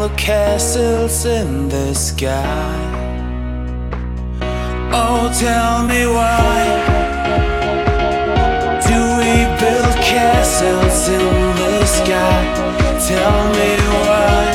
smaller castles in the sky. Oh, tell me why do we build castles in the sky? Tell me why.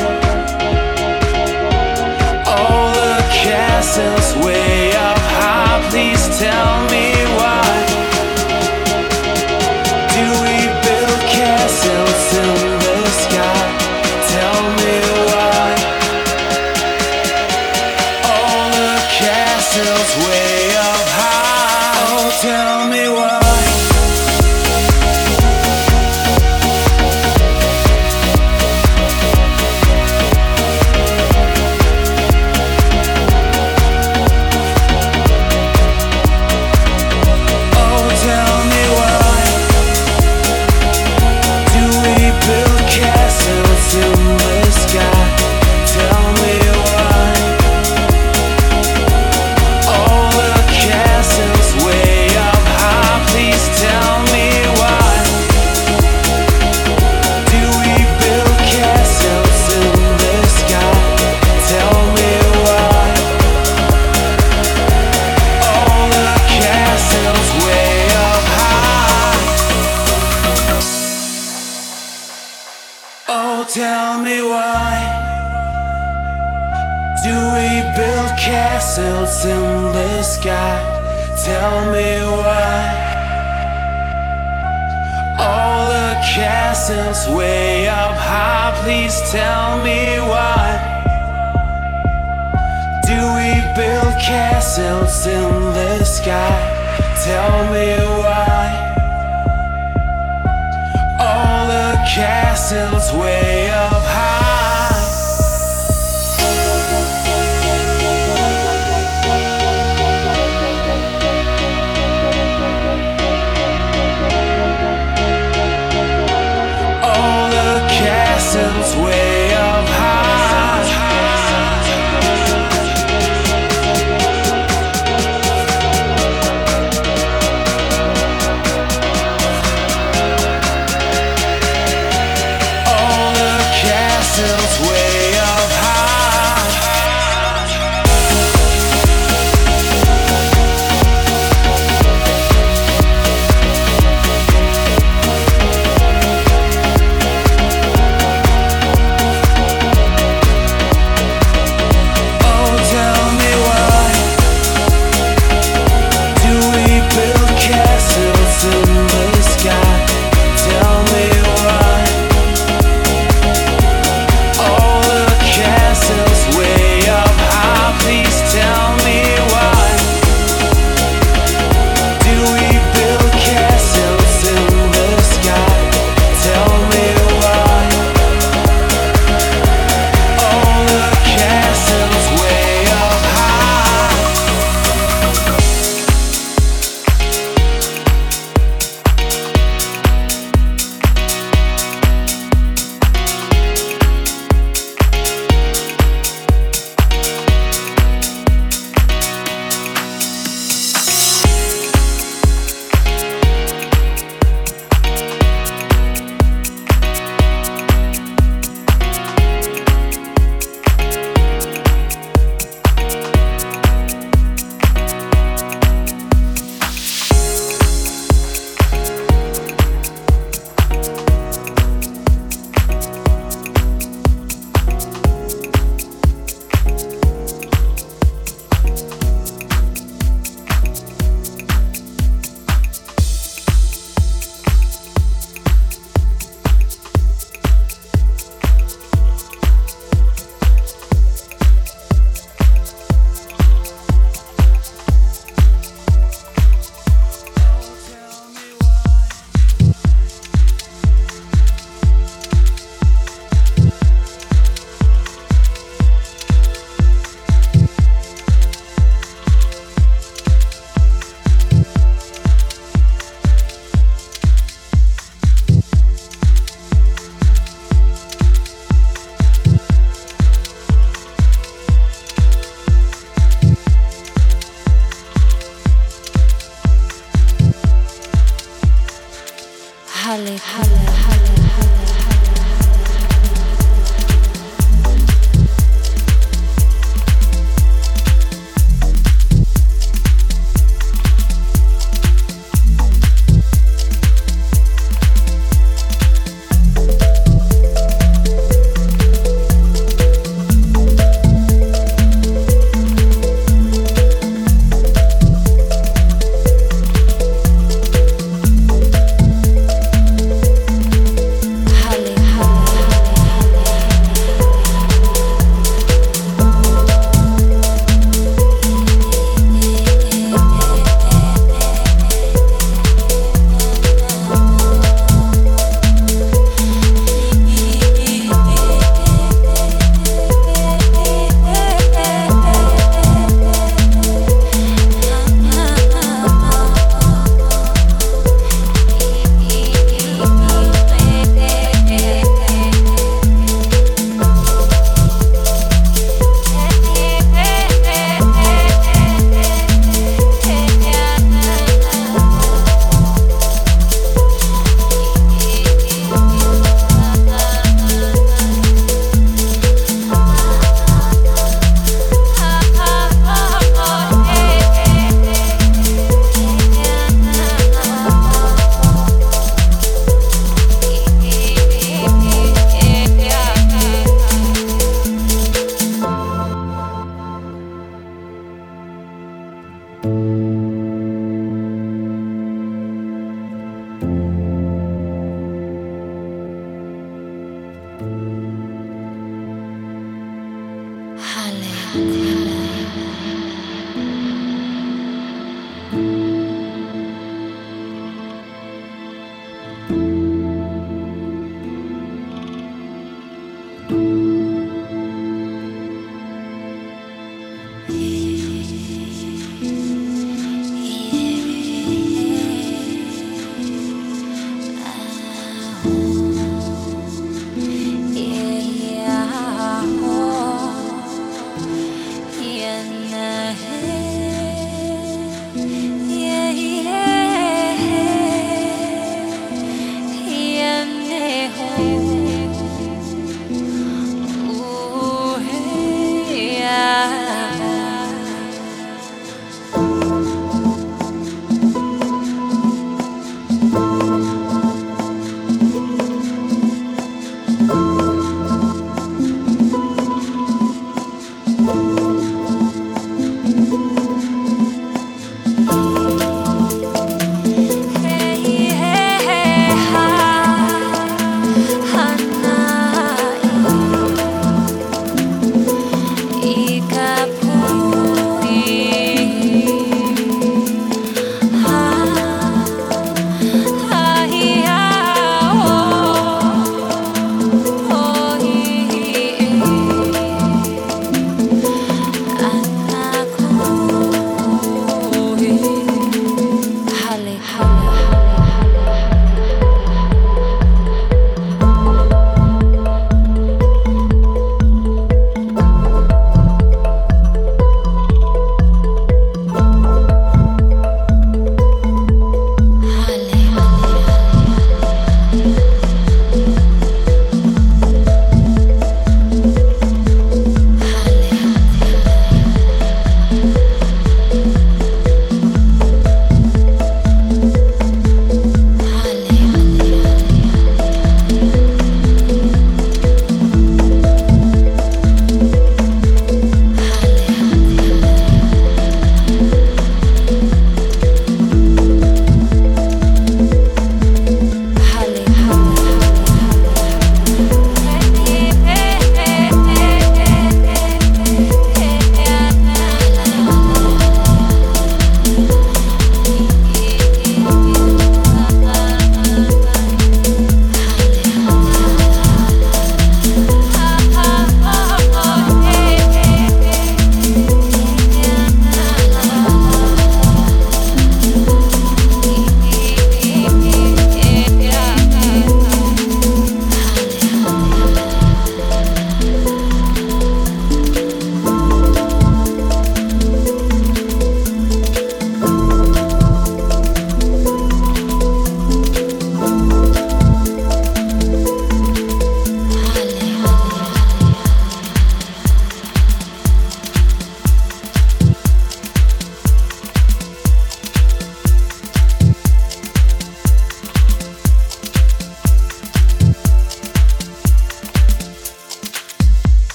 Halle, Halle.